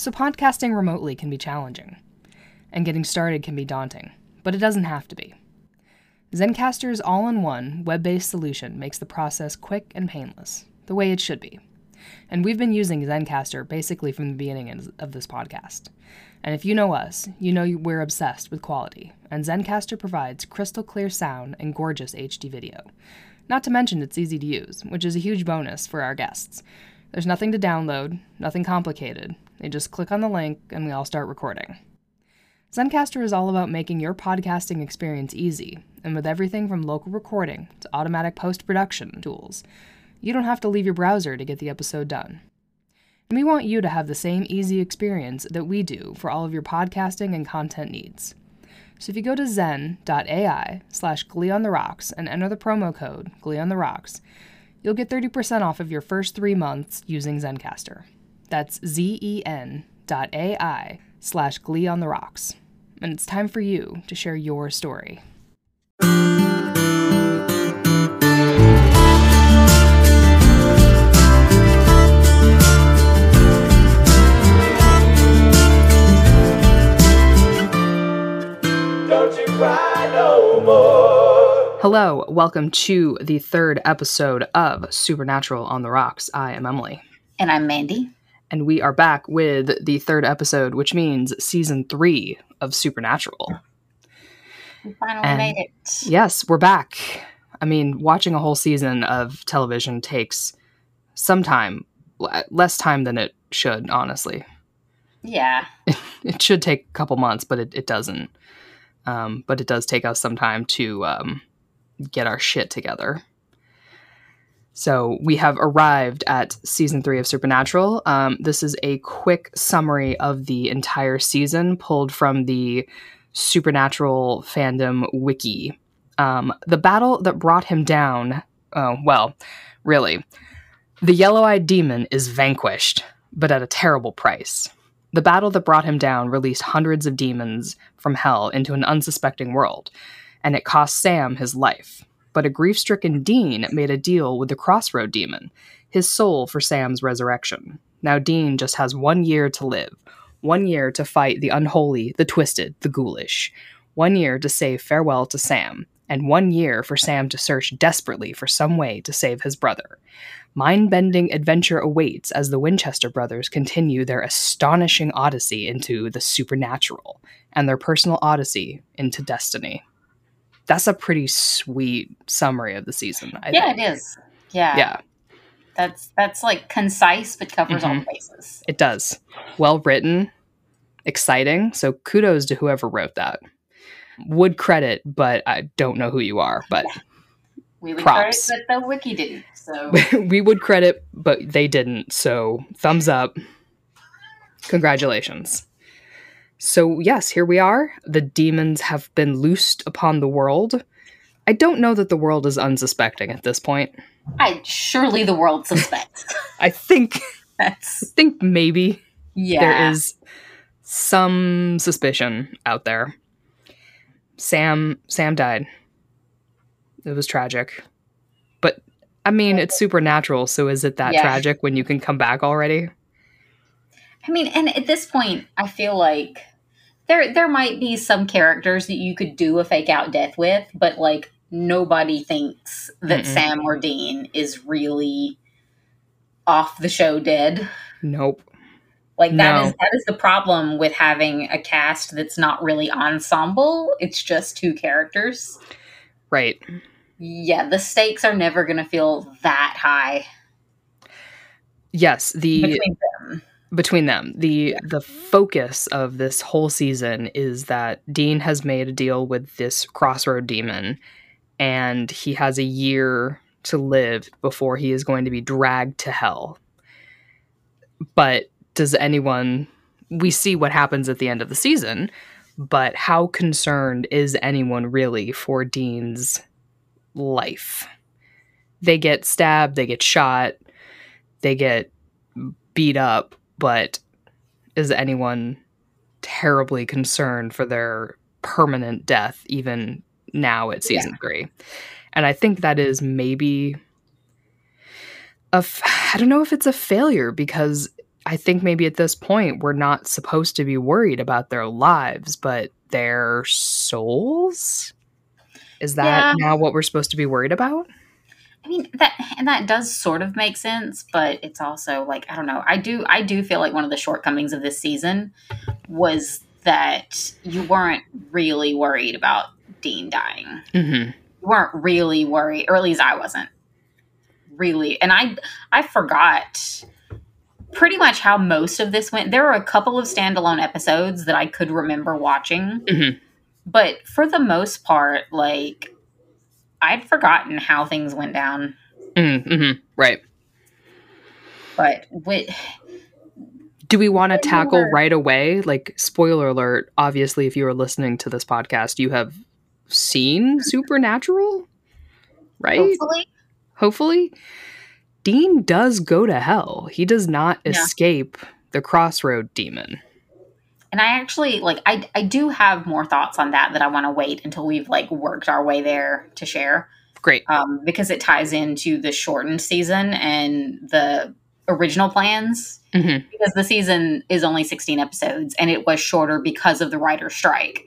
So, podcasting remotely can be challenging, and getting started can be daunting, but it doesn't have to be. Zencastr's all in one, web based solution makes the process quick and painless, the way it should be. And we've been using Zencastr basically from the beginning of this podcast. And if you know us, you know we're obsessed with quality, and Zencastr provides crystal clear sound and gorgeous HD video. Not to mention it's easy to use, which is a huge bonus for our guests. There's nothing to download, nothing complicated. They just click on the link and we all start recording. Zencastr is all about making your podcasting experience easy, and with everything from local recording to automatic post production tools, you don't have to leave your browser to get the episode done. And we want you to have the same easy experience that we do for all of your podcasting and content needs. So if you go to zen.ai slash glee on the rocks and enter the promo code glee on the rocks, you'll get 30% off of your first three months using Zencastr. That's zen dot ai slash glee on the rocks. And it's time for you to share your story. Hello, welcome to the third episode of Supernatural on the Rocks. I am Emily. And I'm Mandy. And we are back with the third episode, which means season three of Supernatural. We finally and made it. Yes, we're back. I mean, watching a whole season of television takes some time, less time than it should, honestly. Yeah. It, should take a couple months, but it, it doesn't. Um, but it does take us some time to um, get our shit together. So we have arrived at season three of Supernatural. Um, this is a quick summary of the entire season pulled from the Supernatural fandom wiki. Um, the battle that brought him down, oh, well, really, the yellow eyed demon is vanquished, but at a terrible price. The battle that brought him down released hundreds of demons from hell into an unsuspecting world, and it cost Sam his life. But a grief stricken Dean made a deal with the Crossroad Demon, his soul for Sam's resurrection. Now Dean just has one year to live, one year to fight the unholy, the twisted, the ghoulish, one year to say farewell to Sam, and one year for Sam to search desperately for some way to save his brother. Mind bending adventure awaits as the Winchester brothers continue their astonishing odyssey into the supernatural and their personal odyssey into destiny that's a pretty sweet summary of the season. I yeah, think. it is. Yeah. Yeah. That's that's like concise but covers mm-hmm. all bases. It does. Well written, exciting. So kudos to whoever wrote that. Would credit, but I don't know who you are. But yeah. we would props. credit, but the wiki didn't. So we would credit, but they didn't. So thumbs up. Congratulations. So, yes, here we are. The demons have been loosed upon the world. I don't know that the world is unsuspecting at this point. I surely the world suspects. I think That's... I think maybe yeah. there is some suspicion out there. Sam Sam died. It was tragic. But I mean, it's supernatural, so is it that yeah. tragic when you can come back already? I mean, and at this point, I feel like there there might be some characters that you could do a fake out death with, but like nobody thinks that Mm-mm. Sam or Dean is really off the show dead. Nope. Like that no. is that is the problem with having a cast that's not really ensemble. It's just two characters. Right. Yeah, the stakes are never going to feel that high. Yes, the between them. The the focus of this whole season is that Dean has made a deal with this crossroad demon and he has a year to live before he is going to be dragged to hell. But does anyone we see what happens at the end of the season, but how concerned is anyone really for Dean's life? They get stabbed, they get shot, they get beat up but is anyone terribly concerned for their permanent death even now at season yeah. 3 and i think that is maybe a f- i don't know if it's a failure because I think maybe at this point we're not supposed to be worried about their lives, but their souls. Is that Yeah. now what we're supposed to be worried about? I mean that and that does sort of make sense, but it's also like I don't know. I do I do feel like one of the shortcomings of this season was that you weren't really worried about Dean dying. Mm-hmm. You weren't really worried, or at least I wasn't really. And I I forgot pretty much how most of this went. There were a couple of standalone episodes that I could remember watching, Mhm. but for the most part, like I'd forgotten how things went down. Mm-hmm. Right. But with Do we want to tackle right away? Like, spoiler alert, obviously, if you are listening to this podcast, you have seen Supernatural, right? hopefully, Hopefully. Dean does go to hell. He does not Yeah. escape the crossroad demon. And I actually like I I do have more thoughts on that that I want to wait until we've like worked our way there to share. Great. um, because it ties into the shortened season and the original plans. Mhm. Because the season is only 16 episodes and it was shorter because of the writer's strike.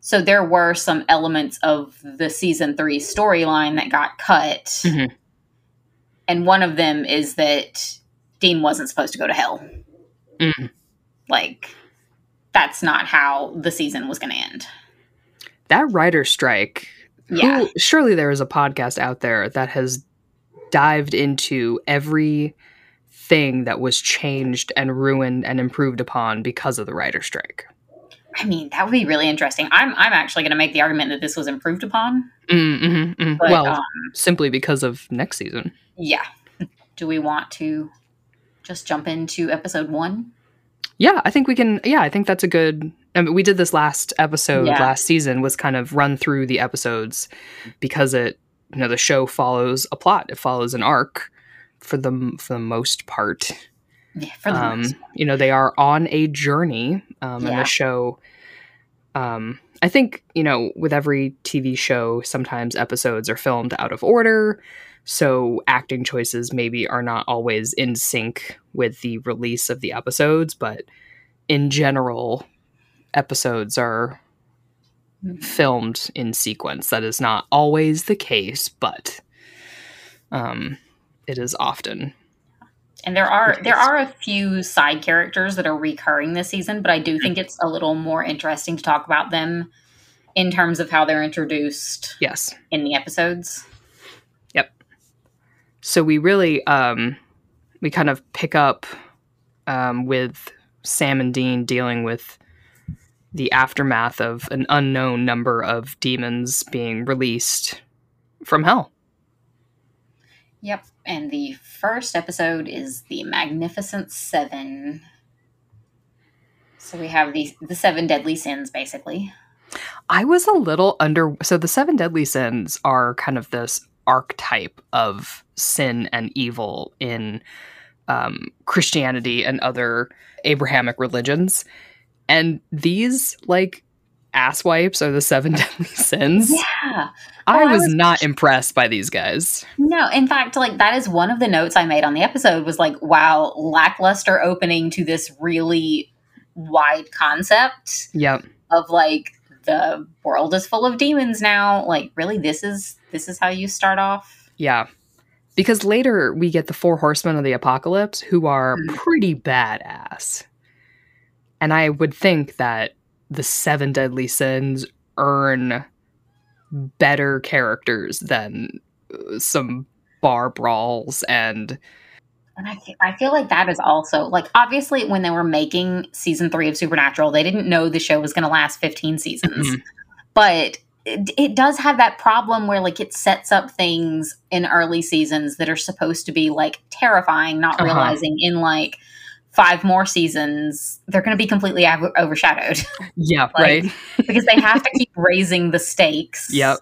So there were some elements of the season three storyline that got cut. Mhm. And one of them is that Dean wasn't supposed to go to hell. Mhm. Like, that's not how the season was going to end. That writer strike. Yeah. Who, surely there is a podcast out there that has dived into every thing that was changed and ruined and improved upon because of the writer strike. I mean, that would be really interesting. I'm, I'm actually going to make the argument that this was improved upon. Mm, mhm, mm. But, well, um, simply because of next season. Yeah. Do we want to just jump into episode one? Yeah, I think we can. Yeah, I think that's a good. I mean, we did this last episode Yeah. last season was kind of run through the episodes because it, you know, the show follows a plot. It follows an arc for the for the most part. Yeah, for the Um, most. you know, they are on a journey, um, and the show. Um, I think you know, with every TV show, sometimes episodes are filmed out of order, so acting choices maybe are not always in sync with the release of the episodes. But in general, episodes are filmed in sequence. That is not always the case, but um, it is often. And there are there are a few side characters that are recurring this season, but I do think it's a little more interesting to talk about them in terms of how they're introduced Yes. in the episodes. So we really um we kind of pick up um with sam and dean dealing with the aftermath of an unknown number of demons being released from hell Yep. And the first episode is the Magnificent Seven. So we have the the seven deadly sins, basically. i was a little under so the seven deadly sins are kind of this archetype of sin and evil in um, christianity and other abrahamic religions and these like asswipes are the seven deadly sins Yeah. I Oh, I was, was- not impressed by these guys. No, in fact, like that is one of the notes I made on the episode was like, wow, lackluster opening to this really wide concept Yep. of like the world is full of demons now. Like, really, this is this is how you start off. Yeah. Because later we get the four horsemen of the apocalypse who are Mhm. pretty badass. And I would think that the seven deadly sins earn better characters than uh, some bar brawls and And I, I feel like that is also like obviously when they were making season three of Supernatural, they didn't know the show was going to last 15 seasons. Mhm. But it, it does have that problem where like it sets up things in early seasons that are supposed to be like terrifying, not Uh-huh. realizing in like five more seasons they're going to be completely av- overshadowed yeah, Like, right? because they have to keep raising the stakes. Yep.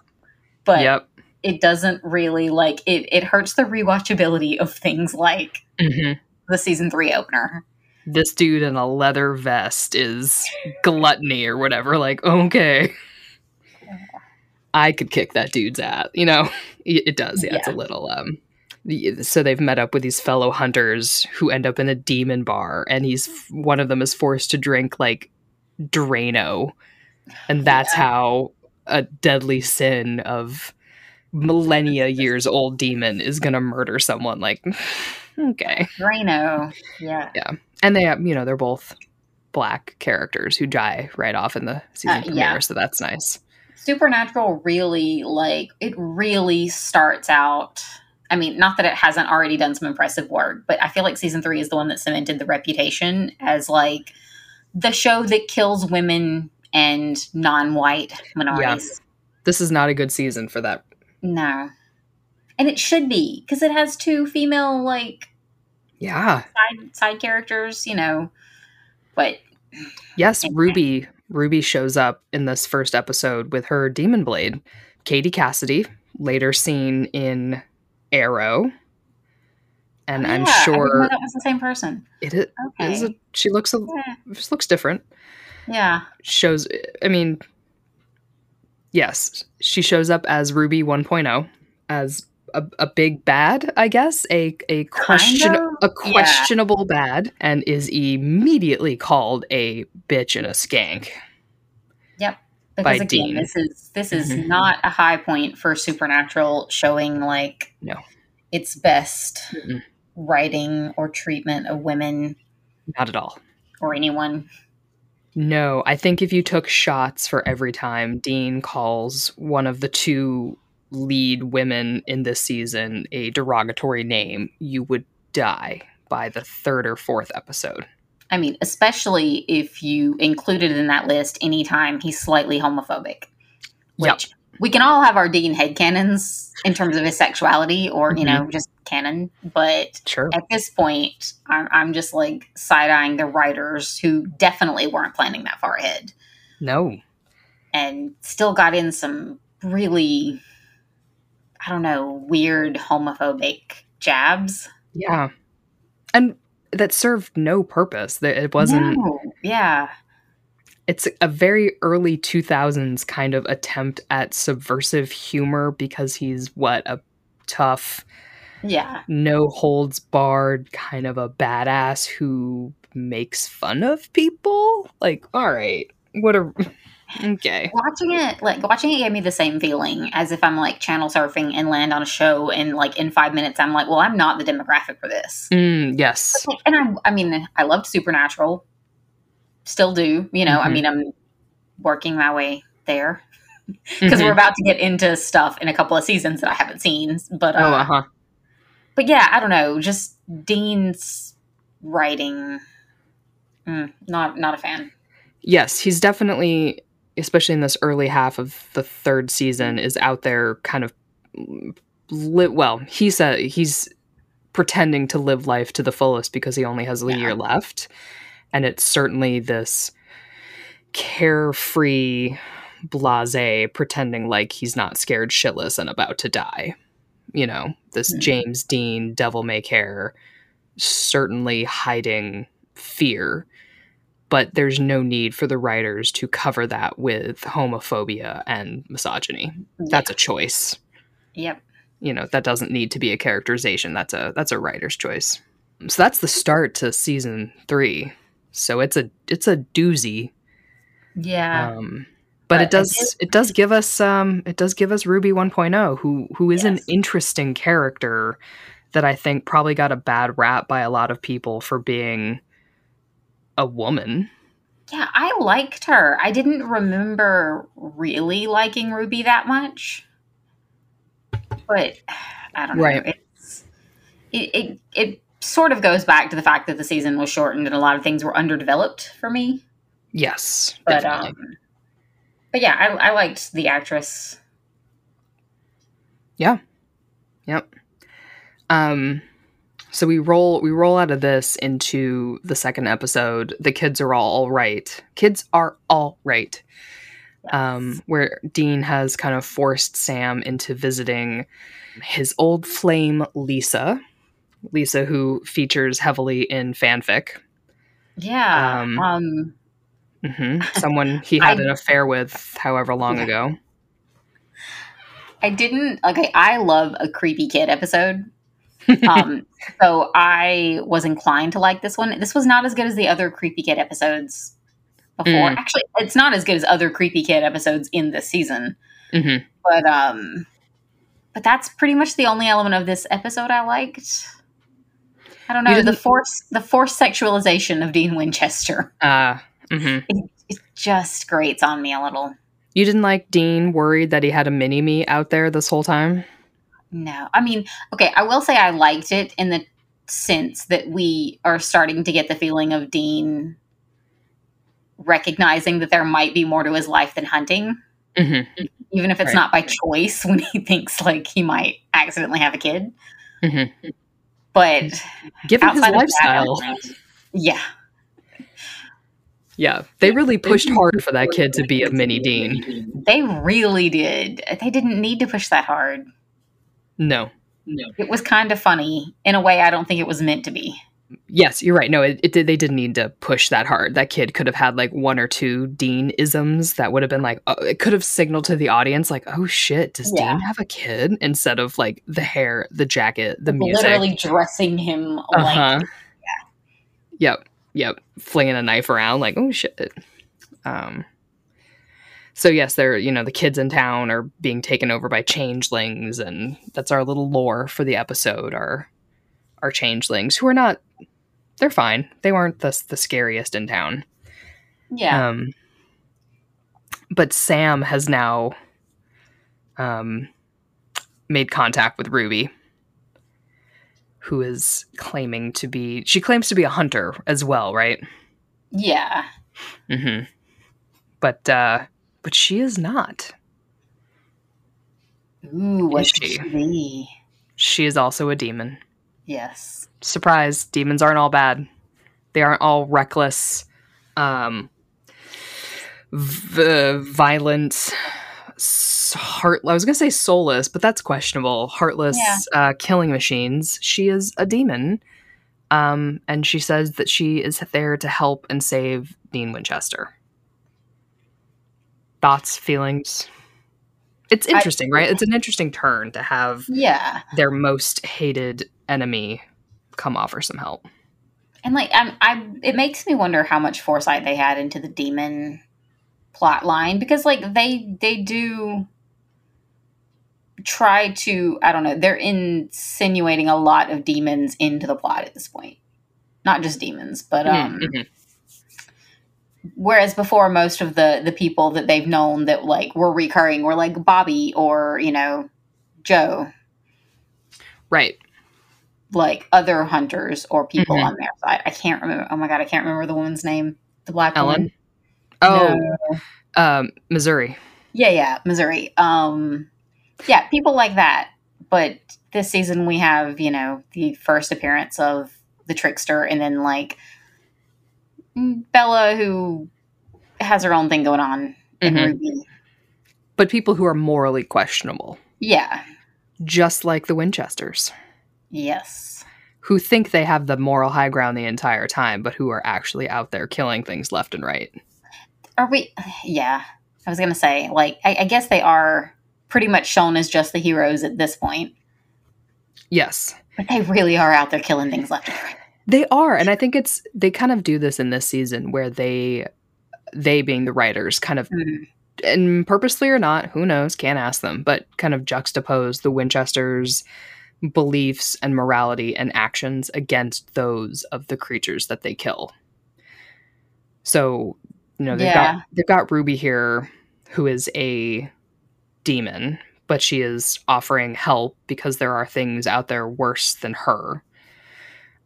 But yep. It doesn't really like it. It hurts the rewatchability of things like hmm the season three opener. This dude in a leather vest is gluttony or whatever. Like, okay. I could kick that dude's ass. You know, it, it does. Yeah, it's a little. um so they've met up with these fellow hunters who end up in a demon bar, and he's one of them is forced to drink like Drano, and that's Yeah. how a deadly sin of millennia years old demon is gonna murder someone. Like, okay, Drano. Yeah. Yeah and they have you know they're both black characters who die right off in the season Uh, premiere, yeah. so that's nice. Supernatural really like it really starts out. I mean, not that it hasn't already done some impressive work, but I feel like season three is the one that cemented the reputation as like the show that kills women and non-white minorities. This is not a good season for that. No, and it should be because it has two female like Yeah. side side characters. You know, but Yes, Okay. Ruby. Ruby shows up in this first episode with her demon blade. Katie Cassidy, later seen in Arrow. And I'm Yeah, I didn't know sure that was the same person. it is. Okay, is a, she looks a, Yeah. just looks different. yeah. Shows. I mean, yes, she shows up as Ruby 1.0 as a, a big bad, I guess, a a question of, a yeah. questionable bad, and is immediately called a bitch and a skank. Yep, because by again, Dean. this is this is Mhm. not a high point for Supernatural showing like No. its best Mm-mm. writing or treatment of women Not at all. or anyone. No, I think if you took shots for every time Dean calls one of the two lead women in this season a derogatory name, you would die by the third or fourth episode. I mean, especially if you included in that list anytime he's slightly homophobic. Yep. We can all have our Dean headcanons in terms of his sexuality or, you Mhm. know, just canon. But Sure. at this point, I'm, I'm just like side eyeing the writers who definitely weren't planning that far ahead. No. and still got in some really I don't know, weird homophobic jabs. Yeah. And that served no purpose. That it wasn't No. Yeah. It's a very early 2000s kind of attempt at subversive humor because he's what a tough Yeah. no holds barred kind of a badass who makes fun of people like all right what a okay Watching it like watching it gave me the same feeling as if I'm like channel surfing and land on a show and like in five minutes I'm like, well, I'm not the demographic for this. mm, yes And I I mean, I loved Supernatural. Still do, you know, I Mhm. mean I'm working my way there. Because Mhm. we're about to get into stuff in a couple of seasons that I haven't seen. But uh, oh uh-huh but yeah, I don't know. Just Dean's writing, mm, not not a fan. yes he's definitely especially in this early half of the third season is out there kind of li- well he's a he's pretending to live life to the fullest because he only has a Yeah. year left and it's certainly this carefree blase pretending like he's not scared shitless and about to die. You know this james dean devil may care certainly hiding fear. But there's no need for the writers to cover that with homophobia and misogyny. That's a choice. Yep. you know that doesn't need to be a characterization. That's a that's a writer's choice. So that's the start to season three so it's a it's a doozy Yeah. um but, But it does did- it does give us um it does give us ruby 1.0 who who is an interesting character that i think probably got a bad rap by a lot of people for being a woman yeah, I liked her. I didn't remember really liking Ruby that much, but I don't know. Right. It's it, it it sort of goes back to the fact that the season was shortened and a lot of things were underdeveloped for me. yes But definitely. um, but yeah, I, I liked the actress. Yeah. Yep. Um so we roll we roll out of this into the second episode. The kids are all all right. Kids are all right. Um where Dean has kind of forced Sam into visiting his old flame Lisa. Lisa who features heavily in fanfic. yeah. um, um hmm Someone he had I- an affair with however long Yeah. ago. I didn't okay. I love a creepy kid episode. um, so I was inclined to like this one. This was not as good as the other Creepy Kid episodes before. Mm. Actually, it's not as good as other Creepy Kid episodes in this season. hmm But um, but that's pretty much the only element of this episode I liked. I don't know the force the forced sexualization of Dean Winchester. Uh, hmm It, it just grates on me a little. You didn't like Dean worried that he had a mini me out there this whole time? No, I mean, okay, I will say I liked it in the sense that we are starting to get the feeling of Dean recognizing that there might be more to his life than hunting, hmm even if it's Right. not by choice when he thinks like he might accidentally have a kid. hmm But Given his outside of that, lifestyle, yeah, yeah, they really pushed hard for that kid to be a mini Dean. they really did. They didn't need to push that hard. No. No, It was kind of funny in a way I don't think it was meant to be. Yes, you're right. No, it, it did. They didn't need to push that hard. That kid could have had like one or two Dean isms that would have been like, oh, it could have signaled to the audience like, oh shit, does Yeah. Dean have a kid? Instead of like the hair, the jacket, the music. Literally dressing him Uh like huh. Yep. Yep. Flinging a knife around, like, oh shit. Um. So yes, they're you know the kids in town are being taken over by changelings, and that's our little lore for the episode. Are are changelings who are not? They're fine. They weren't the the scariest in town. yeah. Um. But Sam has now, um, made contact with Ruby, who is claiming to be. She claims to be a hunter as well, right? yeah. hmm But uh, but she is not. Ooh, what Is she? she? She is also a demon. Yes. Surprise! Demons aren't all bad. They aren't all reckless, um, v- violent, heart. I was gonna say soulless, but that's questionable. Heartless, Yeah. uh, killing machines. She is a demon, um, and she says that she is there to help and save Dean Winchester. Thoughts, feelings. It's I- interesting, right? It's an interesting turn to have Yeah. their most hated enemy come offer some help. And like I'm I it makes me wonder how much foresight they had into the demon plot line because like they they do try to I don't know, they're insinuating a lot of demons into the plot at this point. Not just demons, but um Mhm. Whereas before most of the the people that they've known that like were recurring were like Bobby or, you know, Jo, Right. like other hunters or people Mhm. on their side. I can't remember. Oh my god, I can't remember the woman's name. The black Ellen? woman. Oh, No. um, Missouri. Yeah, yeah, Missouri. Um, yeah, people like that. But this season we have, you know, the first appearance of the trickster, and then like Bella, who has her own thing going on, and Mhm. Ruby. But people who are morally questionable, Yeah. just like the Winchesters, Yes. who think they have the moral high ground the entire time, but who are actually out there killing things left and right. Are we? Yeah. I was gonna say, like, I, I guess they are pretty much shown as just the heroes at this point, Yes. but they really are out there killing things left and right. They are, and I think it's they kind of do this in this season where they they being the writers kind of Mm. and purposely or not, who knows, can't ask them, but kind of juxtapose the Winchesters' beliefs and morality and actions against those of the creatures that they kill. So, you know, they've Yeah. got they've got Ruby here who is a demon, but she is offering help because there are things out there worse than her.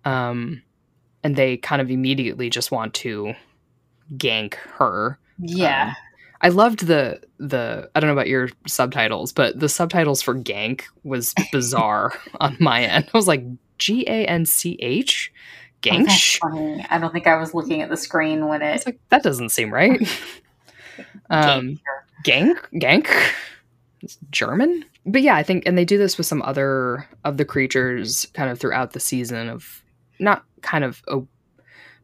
Um and they kind of immediately just want to gank her Yeah. um, I loved the the I don't know about your subtitles, but the subtitles for Gank was bizarre on my end. I was like G A N C H, Oh, funny. I don't think I was looking at the screen when it. like that doesn't seem right. um, Gank, Gank, It's German. But yeah, I think, and they do this with some other of the creatures kind of throughout the season of not kind of o-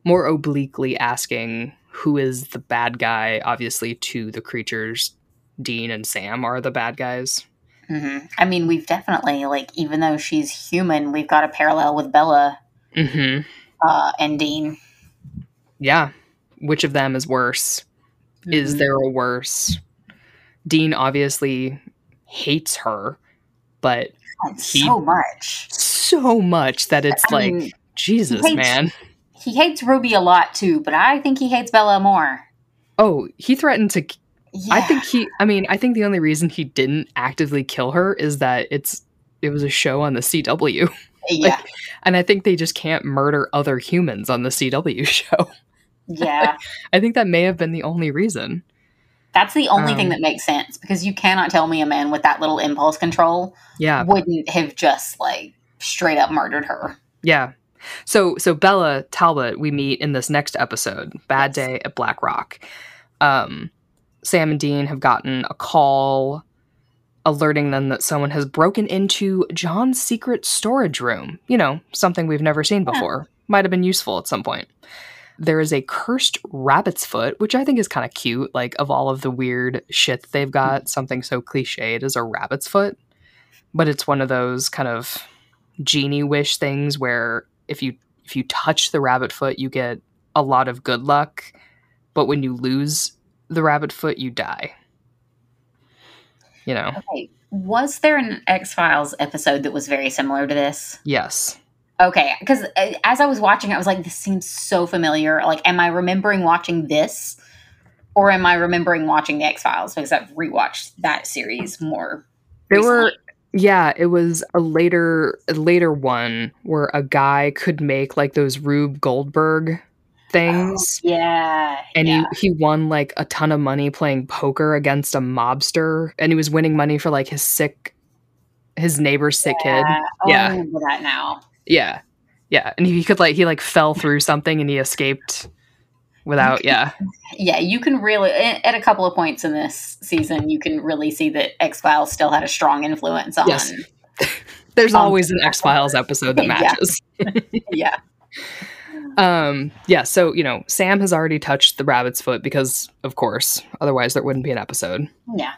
more obliquely asking who is the bad guy. Obviously, to the creatures, Dean and Sam are the bad guys. hmm I mean, we've definitely like, even though she's human, we've got a parallel with Bella hmm uh, and Dean. Yeah. Which of them is worse? Is Mhm. there a worse? Dean obviously hates her, but he- so much? so much that it's I like, mean, Jesus, hates- man. he hates Ruby a lot too, but I think he hates Bella more. Oh, he threatened to. I think he. I mean, I think the only reason he didn't actively kill her is that it's. It was a show on the CW, yeah, and I think they just can't murder other humans on the CW show. yeah. I think that may have been the only reason. That's the only thing Um, that makes sense because you cannot tell me a man with that little impulse control Yeah, wouldn't have just like straight up murdered her. Yeah. So so Bella Talbot we meet in this next episode, Bad Yes. Day at Black Rock. Um Sam and Dean have gotten a call alerting them that someone has broken into John's secret storage room. You know, something we've never seen Yeah. before. Might have been useful at some point. There is a cursed rabbit's foot, which I think is kind of cute. Like, of all of the weird shit they've got, something so cliched as a rabbit's foot. But it's one of those kind of genie wish things where if you if you touch the rabbit foot you get a lot of good luck but when you lose the rabbit foot you die you know Okay, was there an X Files episode that was very similar to this? yes Okay, because uh, as I was watching, I was like, "This seems so familiar." Like, am I remembering watching this, or am I remembering watching the X Files? Because I've rewatched that series more. there were recently. Yeah it was a later a later one where a guy could make like those rube goldberg things oh, yeah, and Oh, yeah. he, he won like a ton of money playing poker against a mobster and he was winning money for like his sick his neighbor's sick kid oh, Yeah. Oh, Yeah. I remember that now. Yeah. Yeah. And he could like he like fell through something and he escaped without yeah. Yeah, you can really at a couple of points in this season, you can really see that X Files still had a strong influence on. Yes. There's always an X Files episode that yeah. matches. yeah, Um yeah, so you know, Sam has already touched the rabbit's foot because of course, otherwise there wouldn't be an episode. yeah,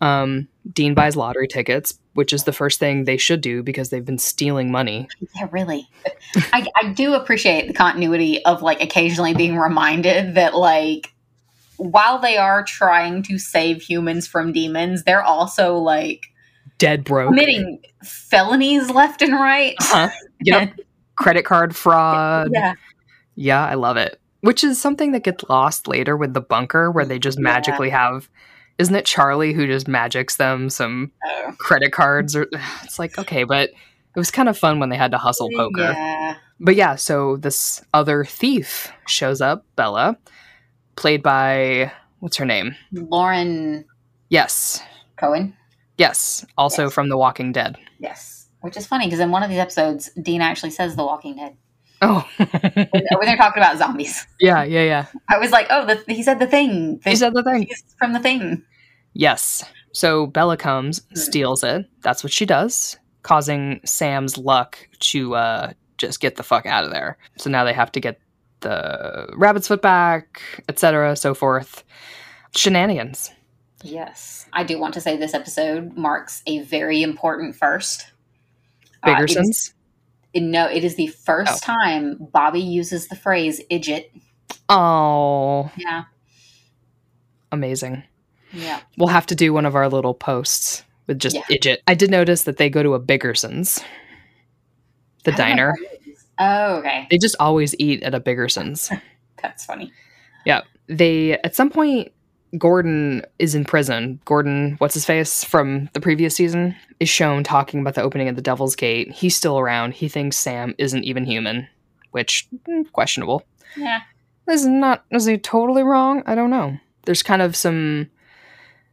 Um Dean buys lottery tickets, which is the first thing they should do because they've been stealing money. yeah. Really, I, I do appreciate the continuity of like occasionally being reminded that like while they are trying to save humans from demons, they're also like Dead broke. committing felonies left and right. Uh-huh. Yep. Credit card fraud. yeah, Yeah, I love it. Which is something that gets lost later with the bunker where they just Yeah. magically have isn't it Charlie who just magics them some Oh, credit cards or it's like okay, but it was kind of fun when they had to hustle poker. yeah. But yeah, so this other thief shows up, Bella, played by what's her name? Lauren Yes. Cohen. Yes, also Yes. from The Walking Dead. Yes, which is funny because in one of these episodes, Dean actually says The Walking Dead Oh. when when they're talking about zombies. yeah, yeah, yeah. I was like, oh, the, he said the thing. He said the thing. From the thing. Yes. So Bella comes, Hmm. steals it. That's what she does, causing Sam's luck to uh, just get the fuck out of there. So now they have to get the rabbit's foot back, etc., so forth. Shenanigans. Yes, I do want to say this episode marks a very important first. Uh, Biggersons. it- no, it is the first Oh. time Bobby uses the phrase "idjit." Oh, Yeah, amazing. yeah. We'll have to do one of our little posts with just Yeah. Idjit. I did notice that they go to a Biggersons, the diner. what it is. Oh, okay, They just always eat at a Biggersons. that's funny. Yeah, they at some point Gordon is in prison. Gordon, what's his face from the previous season, is shown talking about the opening of the Devil's Gate. He's still around. He thinks Sam isn't even human, which mm, questionable. Yeah, Is not is he totally wrong? I don't know. There's kind of some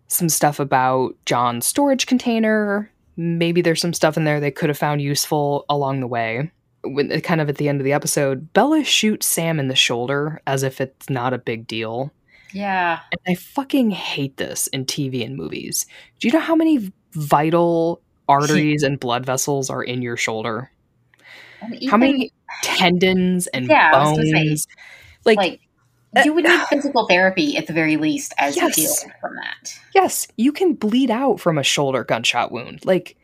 some stuff about John's storage container. Maybe there's some stuff in there they could have found useful along the way. When kind of at the end of the episode, Bella shoots Sam in the shoulder as if it's not a big deal. Yeah. And I fucking hate this in TV and movies. Do you know how many vital arteries and blood vessels are in your shoulder? And How many tendons and Yeah, I say, bones? Like, like eh, you would need ah. physical therapy at the very least as Yes. you heal from that. Yes, you can bleed out from a shoulder gunshot wound. Like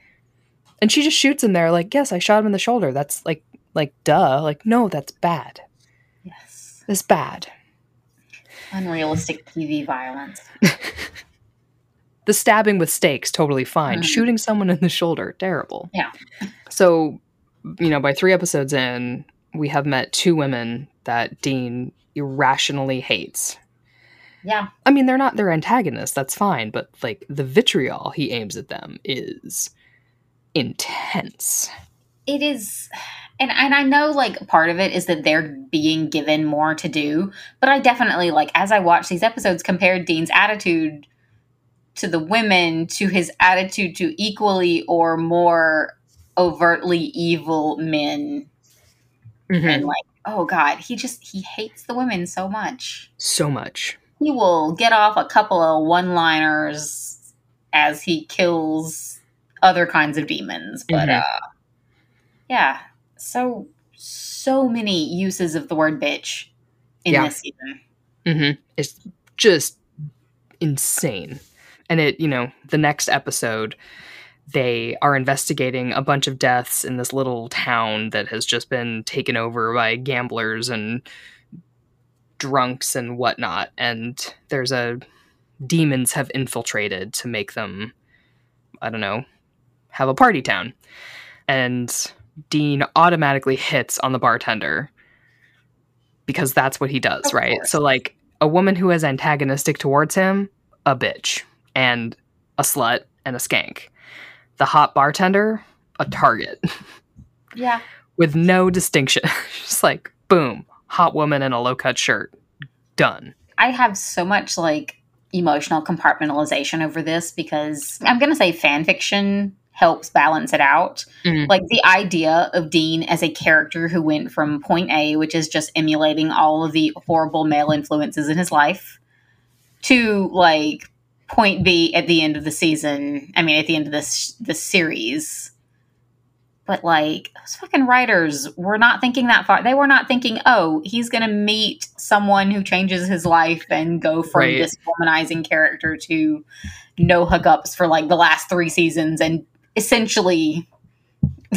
and she just shoots him there like, "Yes, I shot him in the shoulder." That's like like duh. Like, no, that's bad. Yes. That's bad. Unrealistic TV violence. The stabbing with stakes totally fine. Mhm. Shooting someone in the shoulder, terrible. Yeah. So, you know, by 3 episodes in, we have met two women that Dean irrationally hates. Yeah. I mean, they're not their antagonists, that's fine, but like the vitriol he aims at them is intense. it is and and I know like part of it is that they're being given more to do, but I definitely like as I watch these episodes compared Dean's attitude to the women to his attitude to equally or more overtly evil men and like oh god, he just he hates the women so much. So much. He will get off a couple of one-liners as he kills other kinds of demons, but Mhm. uh yeah, so so many uses of the word bitch in Yeah. this season. Mm-hmm. It's just insane. And it, you know, the next episode, they are investigating a bunch of deaths in this little town that has just been taken over by gamblers and drunks and whatnot. And there's a demons have infiltrated to make them, I don't know, have a party town. And Dean automatically hits on the bartender because that's what he does, Of right? course. So, like, a woman who is antagonistic towards him, a bitch, and a slut and a skank. The hot bartender, a target Yeah. with no distinction. Just like, boom, hot woman in a low cut shirt. Done. I have so much like emotional compartmentalization over this because I'm going to say fan fiction helps balance it out. Mhm. Like the idea of Dean as a character who went from point A, which is just emulating all of the horrible male influences in his life, to like point B at the end of the season. I mean, at the end of this this series. But like those fucking writers were not thinking that far. They were not thinking, oh, he's gonna meet someone who changes his life and go from Right. this womanizing character to no hookups for like the last three seasons and essentially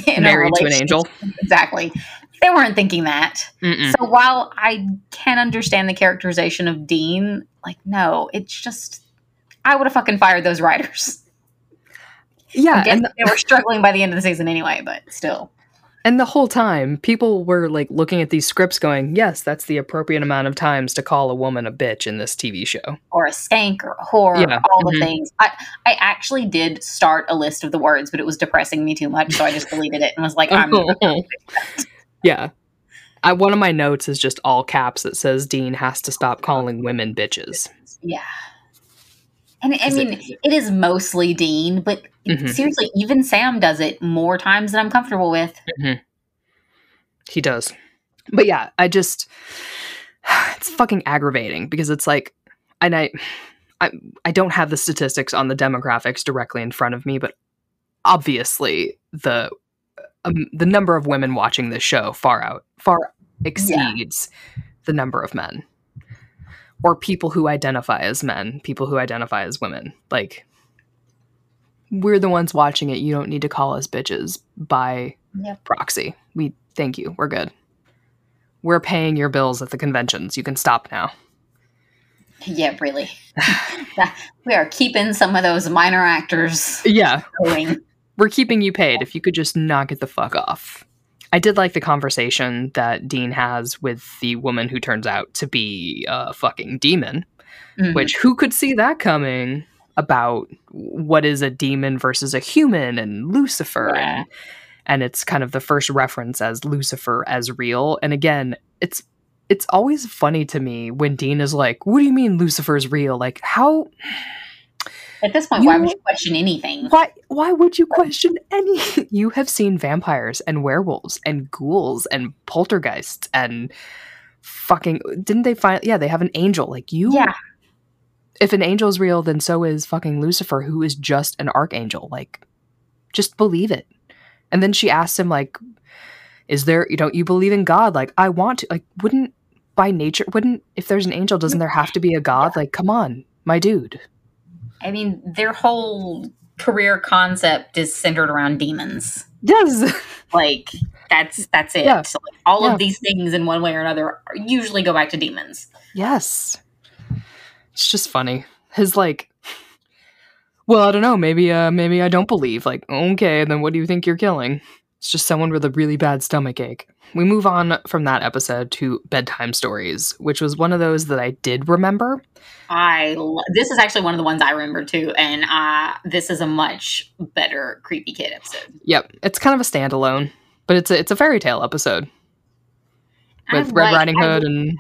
in a Married to an angel. Exactly. They weren't thinking that. Mm-mm. So while I can understand the characterization of Dean, like no, it's just I would have fucking fired those writers. Yeah, and they were struggling by the end of the season anyway, but still. And the whole time, people were like looking at these scripts going, yes, that's the appropriate amount of times to call a woman a bitch in this TV show. Or a skank or a whore, Yeah, all the mhm. things. I, I actually did start a list of the words, but it was depressing me too much, so I just deleted it and was like, I'm yeah. I, one of my notes is just all caps that says Dean has to stop calling women bitches. yeah. And I mean, it- it is mostly Dean, but Mhm. seriously, even Sam does it more times than I'm comfortable with. He does. But yeah, I just it's fucking aggravating because it's like and I I I don't have the statistics on the demographics directly in front of me, but obviously the um, the number of women watching this show far out far exceeds the number of men or people who identify as men, people who identify as women. Like we're the ones watching it. You don't need to call us bitches by Yep. proxy. We thank you. We're good. We're paying your bills at the conventions. You can stop now. Yeah, really. We are keeping some of those minor actors Yeah, going. we're keeping you paid. If you could just knock it the fuck off. I did like the conversation that Dean has with the woman who turns out to be a fucking demon, Mhm. which who could see that coming about what is a demon versus a human and Lucifer Yeah. and and it's kind of the first reference as Lucifer as real. And again, it's it's always funny to me when Dean is like, "What do you mean Lucifer's real? Like how At this point, You- why would you question anything? why why would you question any you have seen vampires and werewolves and ghouls and poltergeists and fucking didn't they find yeah they have an angel like you Yeah. if an angel is real then so is fucking lucifer who is just an archangel like just believe it. And then she asked him like is there you don't you believe in god? Like i want to like wouldn't by nature wouldn't if there's an angel doesn't there have to be a god? Like come on my dude I mean, their whole career concept is centered around demons. yes Like that's that's it. Yeah. So like, all Yeah. of these things in one way or another are- usually go back to demons. yes it's just funny his like well i don't know maybe uh maybe i don't believe like okay then what do you think you're killing it's just someone with a really bad stomach ache we move on from that episode to bedtime stories which was one of those that i did remember I lo- this is actually one of the ones I remember too, and uh, this is a much better creepy kid episode. Yep, it's kind of a standalone, but it's a it's a fairy tale episode I with Red Riding I- Hood and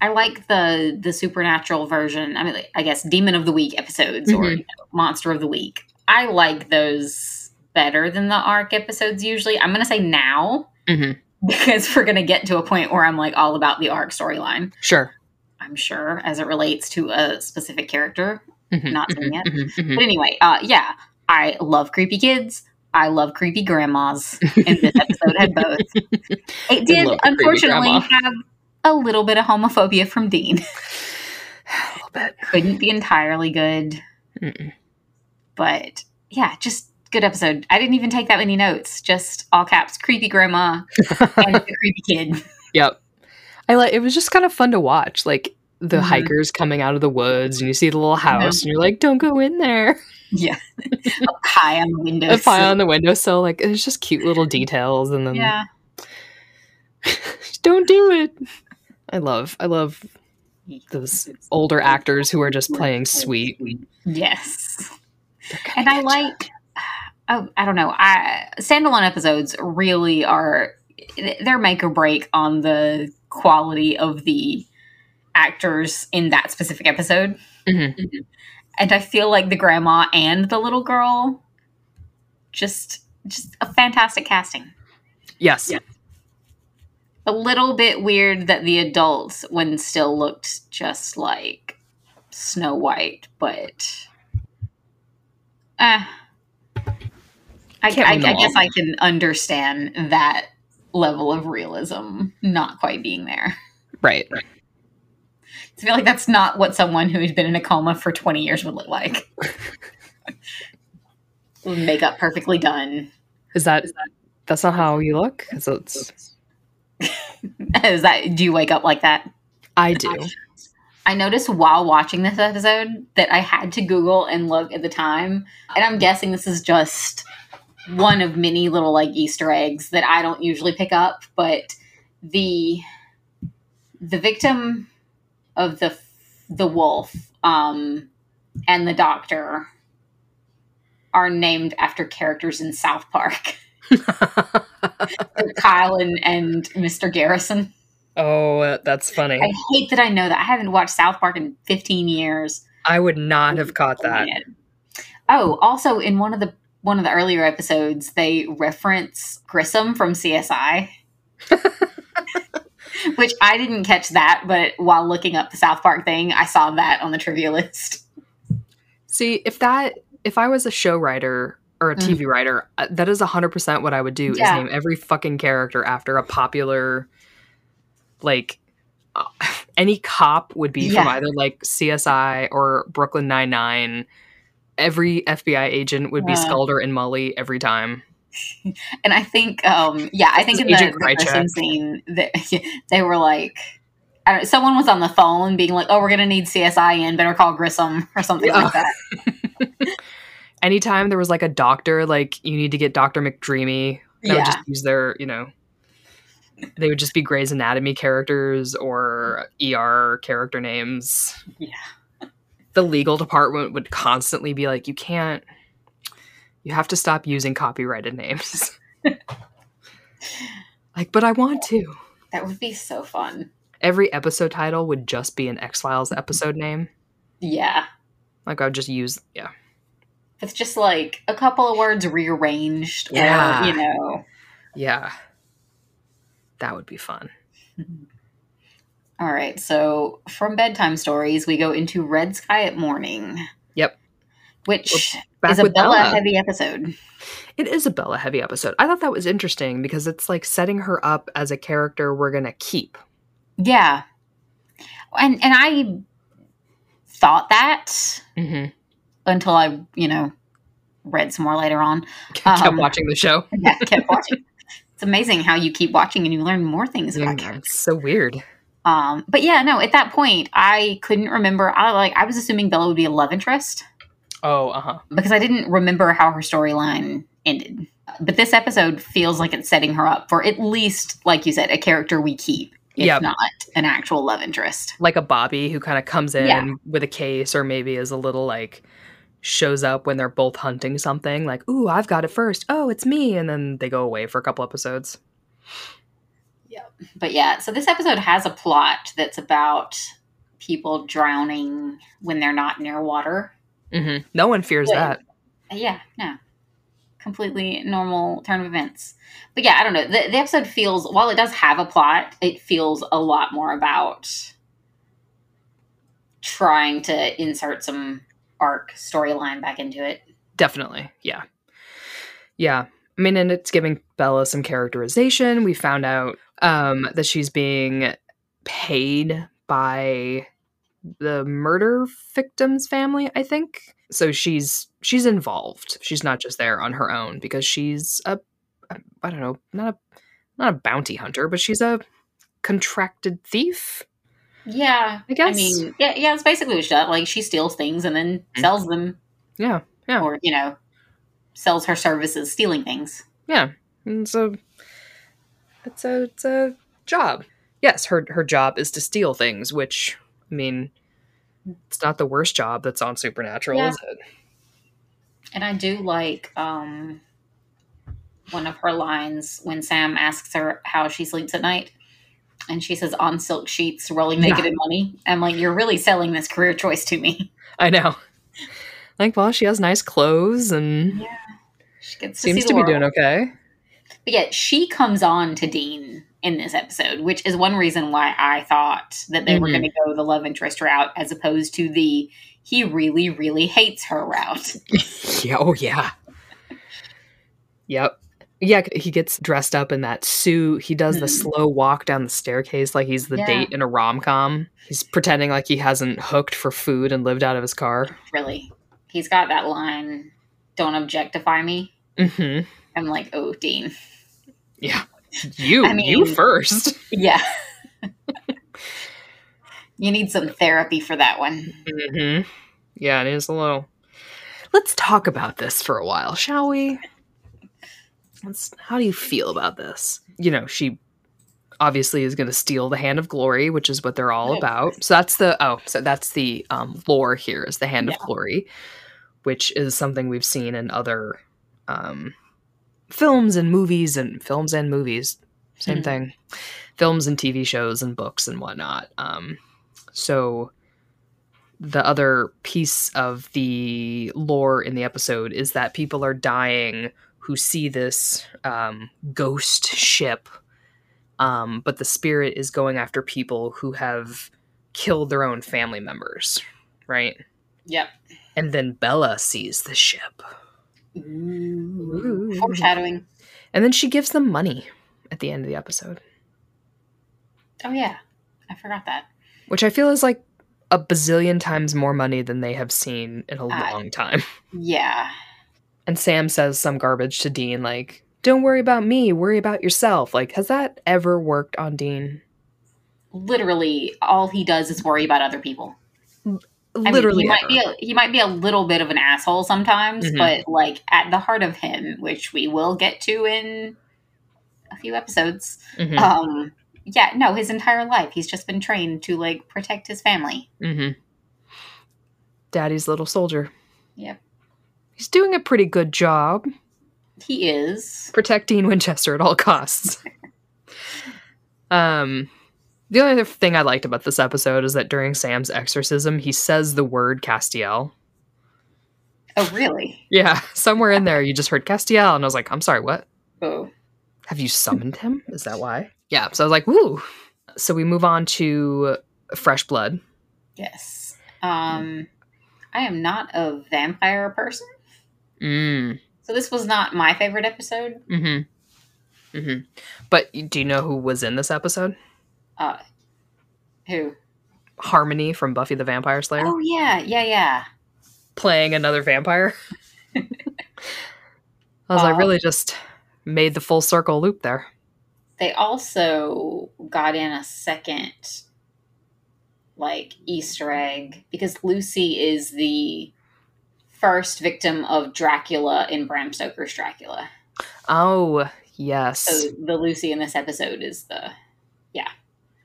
I like the the supernatural version. I mean, I guess Demon of the Week episodes or Mhm. you know, Monster of the Week. I like those better than the arc episodes usually. I'm going to say now Mhm. because we're going to get to a point where I'm like all about the arc storyline. sure. I'm sure as it relates to a specific character. Mhm, Not seen mhm, yet. mhm, mhm. But anyway, uh, yeah, I love creepy kids. I love creepy grandmas, and this episode had both. It did, love a creepy unfortunately, have a little bit of homophobia from Dean. A little bit. Couldn't be entirely good, Mm-mm. but yeah, just good episode. I didn't even take that many notes. Just all caps, creepy grandma and the creepy kid. Yep. I like it was just kind of fun to watch, like the Mhm. hikers coming out of the woods, and you see the little house, and you're like, "Don't go in there." Yeah, high on the window. A fire on the windowsill, like it's just cute little details, and then Yeah, don't do it. I love, I love those older actors who are just playing sweet. yes. And I like oh I don't know I standalone episodes really are they're make or break on the quality of the actors in that specific episode Mhm. and I feel like the grandma and the little girl just just a fantastic casting Yes. Yeah. a little bit weird that the adults when still looked just like Snow White but eh. I, I, I guess. I can understand that level of realism not quite being there. Right. I feel like that's not what someone who's been in a coma for 20 years would look like. Makeup perfectly done. Is that that's not how you look? 'Cause it's Is that do you wake up like that? I do. I noticed while watching this episode that I had to Google and look at the time. And I'm guessing this is just one of many little like Easter eggs that I don't usually pick up, but the the victim of the the wolf um and the doctor are named after characters in South Park. Kyle and, and Mr. Garrison. oh, uh, that's funny. I hate that I know that. I haven't watched South Park in 15 years. I would not have caught that. Oh, also in one of the one of the earlier episodes, they reference Grissom from CSI. Which I didn't catch that, but while looking up the South Park thing, I saw that on the trivia list. See, if that if I was a show writer or a Mhm. TV writer, uh, that is 100% what I would do Yeah. is name every fucking character after a popular like uh, any cop would be from either like CSI or Brooklyn Nine-Nine. Every FBI agent would be Yeah. And Molly every time. And I think, um, yeah, I think in the, Agent the scene, that they were like, I don't, someone was on the phone being like, "Oh, we're gonna need CSI in. Better call Grissom or something like Yeah. that." Anytime there was like a doctor, like you need to get Dr. McDreamy, they would Yeah. just use their, you know, they would just be Grey's Anatomy characters or ER character names. Yeah. The legal department would constantly be like, you can't, you have to stop using copyrighted names. like, but I want to. That would be so fun. Every episode title would just be an X Files episode name. Yeah. Like, I would just use, yeah. It's just like a couple of words rearranged, Yeah. or you know. Yeah. That would be fun. All right, so from bedtime stories, we go into Red Sky at Morning. Yep. Which is a Bela, heavy episode. It is a Bela heavy episode. I thought that was interesting because it's like setting her up as a character we're going to keep. Yeah. And and I thought that hmm until I, you know, read some more later on. Kept Um, watching the show. Yeah, kept watching. It's amazing how you keep watching and you learn more things about Mm, characters. It's so weird. Um, but yeah, no, at that point I couldn't remember I like I was assuming Bela would be a love interest Oh, uh huh. because I didn't remember how her storyline ended. But this episode feels like it's setting her up for at least, like you said, a character we keep, if Yep. not an actual love interest. Like a Bobby who kind of comes in Yeah. with a case, or maybe is a little like shows up when they're both hunting something. Like, ooh, I've got it first. Oh, it's me, and then they go away for a couple episodes. But yeah, so this episode has a plot that's about people drowning when they're not near water. hmm No one fears Yeah. that. Yeah, no. Completely normal turn of events. But yeah, I don't know. The, the episode feels, while it does have a plot, it feels a lot more about trying to insert some arc storyline back into it. Definitely. Yeah. Yeah. I mean, and it's giving Bela some characterization. We found out um, that she's being paid by the murder victim's family, I think. So she's she's involved. She's not just there on her own because she's a I don't know, not a not a bounty hunter, but she's a contracted thief. Yeah. I guess. I mean, yeah, yeah, it's basically what she does. Like, she steals things and then sells them, Yeah, yeah. or, you know, sells her services stealing things. Yeah. And so it's a it's a job. Yes, her her job is to steal things, which I mean it's not the worst job that's on Supernatural, Yeah. is it? And I do like um, one of her lines when Sam asks her how she sleeps at night. And she says, on silk sheets, rolling naked Yeah. in money. I'm like, you're really selling this career choice to me. I know. Like, well, she has nice clothes and She gets to seems see to the be doing okay. But yet, she comes on to Dean in this episode, which is one reason why I thought that they were Mhm. going to go the love interest route as opposed to the he really, really hates her route. yeah, oh yeah. Yep. Yeah, he gets dressed up in that suit. He does the Mhm. slow walk down the staircase like he's the Yeah. date in a rom com. He's pretending like he hasn't hooked for food and lived out of his car. Really. He's got that line, don't objectify me. hmm I'm like, oh, Dean. Yeah. You, I mean- you first. Yeah. you need some therapy for that one. hmm Yeah, it is a little. Let's talk about this for a while, shall we? Let's, how do you feel about this? You know, she obviously is going to steal the hand of glory, which is what they're all about. So that's the oh, so that's the um, lore here is the hand Yeah. of glory, which is something we've seen in other um, films and movies and films and movies. Same Mhm. thing, films and TV shows and books and whatnot. Um, so the other piece of the lore in the episode is that people are dying who see this um, ghost ship, um, but the spirit is going after people who have killed their own family members, right? Yep. And then Bela sees the ship, Ooh. Foreshadowing. and then she gives them money at the end of the episode, Oh, yeah. I forgot that. which I feel is like a bazillion times more money than they have seen in a Uh, long time. Yeah. And Sam says some garbage to Dean, like, don't worry about me, worry about yourself. Like, has that ever worked on Dean? Literally, all he does is worry about other people. I Literally. mean, he might be a, he might be a little bit of an asshole sometimes, Mhm. but like at the heart of him, which we will get to in a few episodes. Mhm, Um, yeah, no, his entire life he's just been trained to like protect his family. mm-hmm. Daddy's little soldier. Yep, He's doing a pretty good job he is. protecting Winchester at all costs. um, the only other thing I liked about this episode is that during Sam's exorcism, he says the word Castiel. Oh, really? Yeah, somewhere in there you just heard Castiel, and I was like, I'm sorry, what? Oh, Have you summoned him? Is that why? Yeah. So I was like, woo. So we move on to Fresh Blood. yes. Um, I am not a vampire person, Mm. so this was not my favorite episode. Mm-hmm. Mm-hmm. But do you know who was in this episode? Uh, Who? Harmony from Buffy the Vampire Slayer Oh yeah, yeah, yeah. playing another vampire. I was like, Um, really just made the full circle loop there. They also got in a second like Easter egg because Lucy is the first victim of Dracula in Bram Stoker's Dracula. Oh, yes. So the Lucy in this episode is the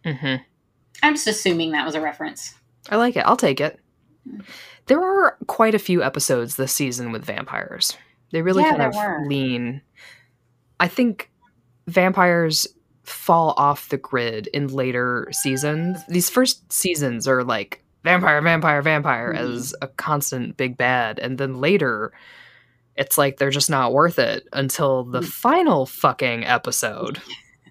hmm I'm just assuming that was a reference. I like it. I'll take it. Hmm. There are quite a few episodes this season with vampires. They really Yeah, kind of were. lean. I think vampires fall off the grid in later seasons. These first seasons are like vampire, vampire, vampire Mhm. as a constant big bad. And then later, it's like they're just not worth it until the Mm. final fucking episode.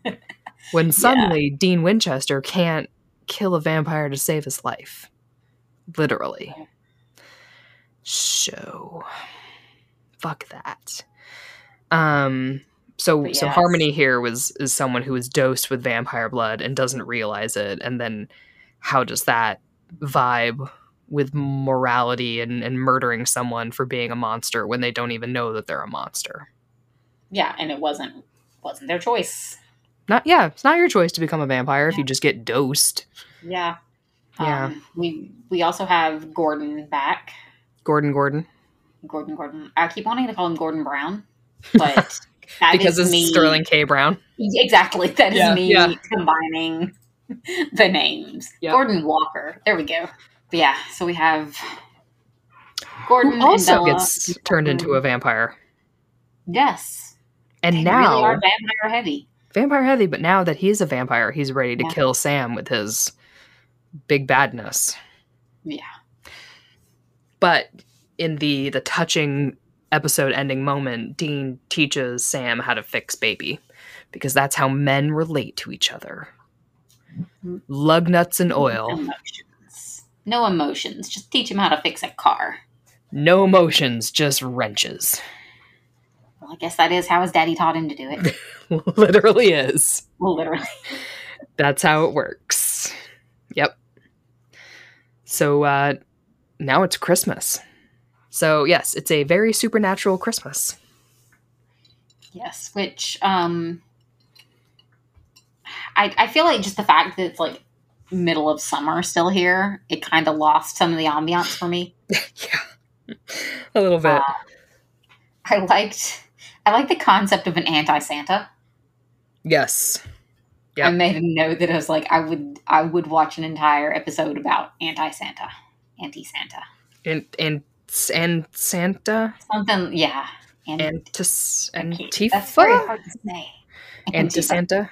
when suddenly Dean Winchester can't kill a vampire to save his life. Literally. So fuck that. Um so But so. Harmony here was is someone who was dosed with vampire blood and doesn't realize it and then how does that vibe with morality and, and murdering someone for being a monster when they don't even know that they're a monster? Yeah, and it wasn't wasn't their choice. Not yeah, it's not your choice to become a vampire if you just get dosed. Yeah. Yeah. Um, we we also have Gordon back. Gordon Gordon. Gordon Gordon. I keep wanting to call him Gordon Brown, but that because is it's me. Sterling K. Brown. Exactly. That is Yeah, me yeah. combining the names. Yep. Gordon Walker. There we go. But yeah, so we have Gordon Who also and gets turned into a vampire. Yes. And They now really are vampire heavy. Vampire heavy, but now that he's a vampire, he's ready to Yeah. kill Sam with his big badness. Yeah. But in the the touching episode ending moment, Dean teaches Sam how to fix baby because that's how men relate to each other. Mm-hmm. Lug nuts and oil, Emotions. No emotions. Just teach him how to fix a car. no emotions, just wrenches. Well, I guess that is how his daddy taught him to do it. Literally is. well, literally. That's how it works. Yep. So uh, now it's Christmas. So yes, it's a very supernatural Christmas. Yes, which um I I feel like just the fact that it's like middle of summer still here, it kind of lost some of the ambiance for me. yeah, a little bit. Uh, I liked I like the concept of an anti-Santa. yes. Yep. I made a note that I was like I would I would watch an entire episode about anti-Santa. Anti-Santa. And and and Santa Something yeah. And Antis can't- that's very Antifa hard to say. Anti Santa,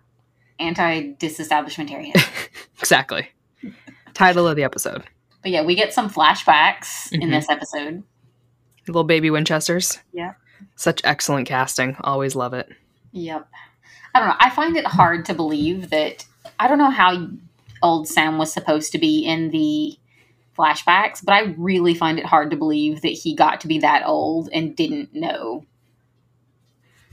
Anti-disestablishmentarian. Exactly. Title of the episode: but yeah, we get some flashbacks in Mhm. this episode. Little Baby Winchesters. Yeah. Such excellent casting. Always love it. Yep. I don't know. I find it hard to believe that I don't know how old Sam was supposed to be in the flashbacks, but I really find it hard to believe that he got to be that old and didn't know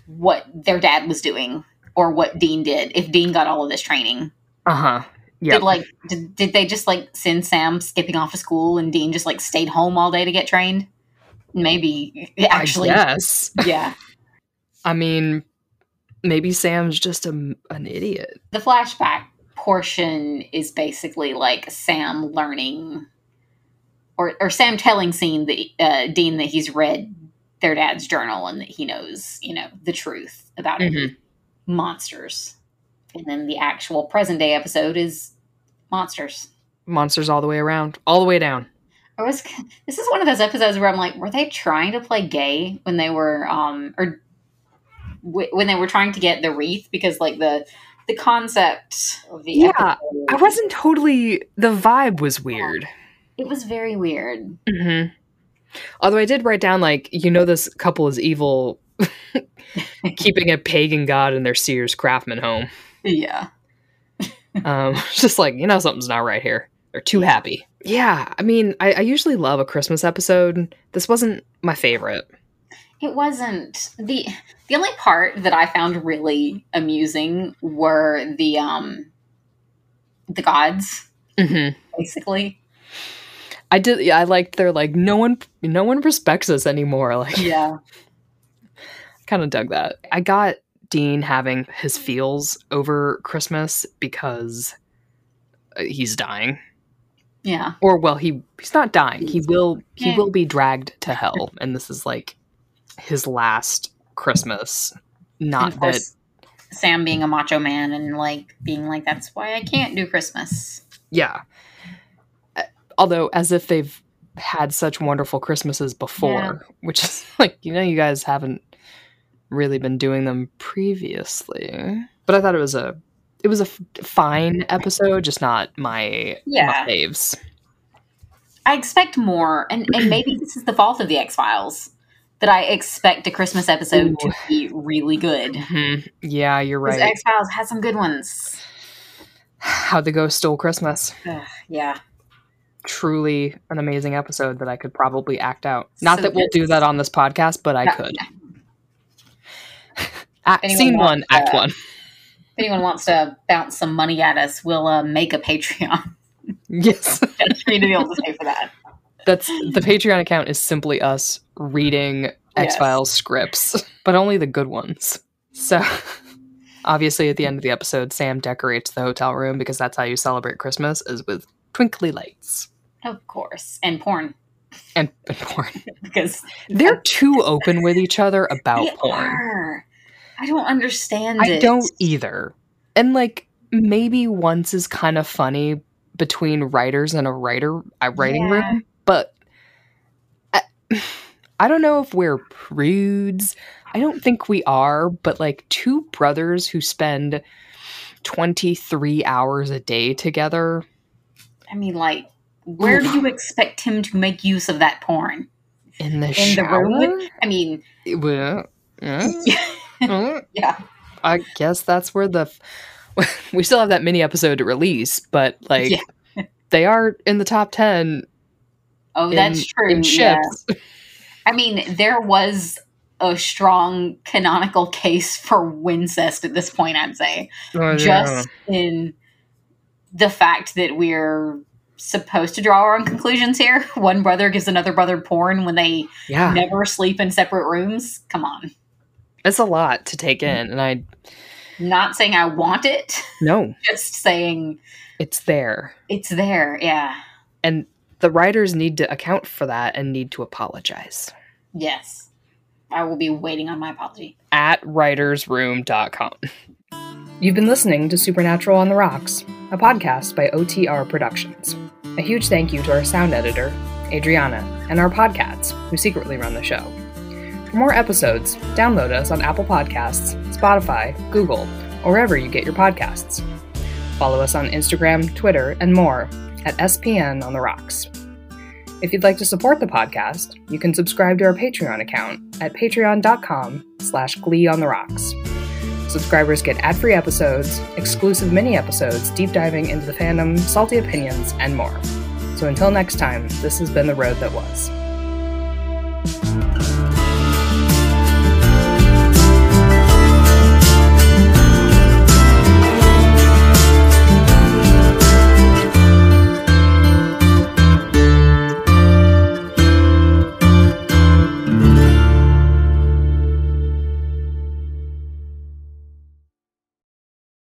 what their dad was doing or what Dean did. If Dean got all of this training, Uh huh. Yeah. did like did, did they just like send Sam skipping off to school and Dean just like stayed home all day to get trained? Maybe actually, Yes. yeah. I mean, maybe Sam's just a, an idiot. the flashback portion is basically like Sam learning, or or Sam telling Scene that uh, Dean that he's read their dad's journal and that he knows you know the truth about. Mhm. monsters, and then the actual present day episode is monsters. Monsters all the way around, all the way down. I was this is one of those episodes where I'm like, were they trying to play gay when they were um or w- when they were trying to get the wreath because like the the concept of the Yeah, episode, I wasn't totally. The vibe was weird. it was very weird. Mm-hmm. Although I did write down, like, you know, this couple is evil, keeping a pagan god in their Sears Craftsman home. Yeah. Um, just like, you know, something's not right here. They're too happy. Yeah, I mean, I, I usually love a Christmas episode. This wasn't my favorite. It wasn't the the only part that I found really amusing were the um the gods, Mm-hmm. basically. I did. Yeah, I liked. They're like no one, no one respects us anymore. Like, Yeah. kind of dug that. I got Dean having his feels over Christmas because uh, he's dying. Yeah. Or well, he he's not dying. He will he will be dragged to hell, and this is like his last Christmas. Not that Sam being a macho man and like being like, that's why I can't do Christmas. yeah. Uh, Although, as if they've had such wonderful Christmases before, which is like you know you guys haven't really been doing them previously. But I thought it was a it was a f- fine episode, just not my Yeah. my faves. I expect more, and, and maybe this is the fault of the X Files that I expect a Christmas episode Ooh. to be really good. Mhm. Yeah, you're right. X Files has some good ones. How the Ghost Stole Christmas. Ugh, yeah. truly an amazing episode that I could probably act out. Not So that we'll do that on this podcast, but I could. Act, scene one, act uh, one. If anyone wants to bounce some money at us, we'll uh, make a Patreon Yes, just to be able to pay for that. that's the Patreon account is simply us reading X Files scripts, but only the good ones. So, obviously, at the end of the episode, Sam decorates the hotel room because that's how you celebrate Christmas is with twinkly lights Of course. And porn. and, and porn. Because They're too open with each other about porn. are. I don't understand I it. don't either. And like maybe once is kind of funny between writers and a writer a writing Yeah. room, but I, I don't know if we're prudes. I don't think we are, but like two brothers who spend 23 hours a day together. I mean, like, where do you expect him to make use of that porn? In the In the room I mean, Well, uh, uh, yeah. I guess that's where the f- we still have that mini episode to release, but like Yeah. they are in the top ten. Oh, in- that's true. Yeah. ships, I mean, there was a strong canonical case for Wincest at this point, I'd say. Oh, yeah. Just in the fact that we're supposed to draw our own conclusions here. One brother gives another brother porn when they yeah, never sleep in separate rooms. Come on. It's a lot to take mm. in, and I Not saying I want it, no, just saying it's there, it's there. Yeah. and the writers need to account for that and need to apologize Yes. I will be waiting on my apology. at writersroom.com. You've been listening to Supernatural on the Rocks, a podcast by OTR Productions. A huge thank you to our sound editor, Adriana, and our podcasts, who secretly run the show. For more episodes, download us on Apple Podcasts, Spotify, Google, or wherever you get your podcasts. Follow us on Instagram, Twitter, and more at SPN on the Rocks. If you'd like to support the podcast, you can subscribe to our Patreon account at patreon.com slash glee on the rocks. Subscribers get ad-free episodes, exclusive mini-episodes deep diving into the fandom, salty opinions, and more. So until next time, this has been The Road That Was.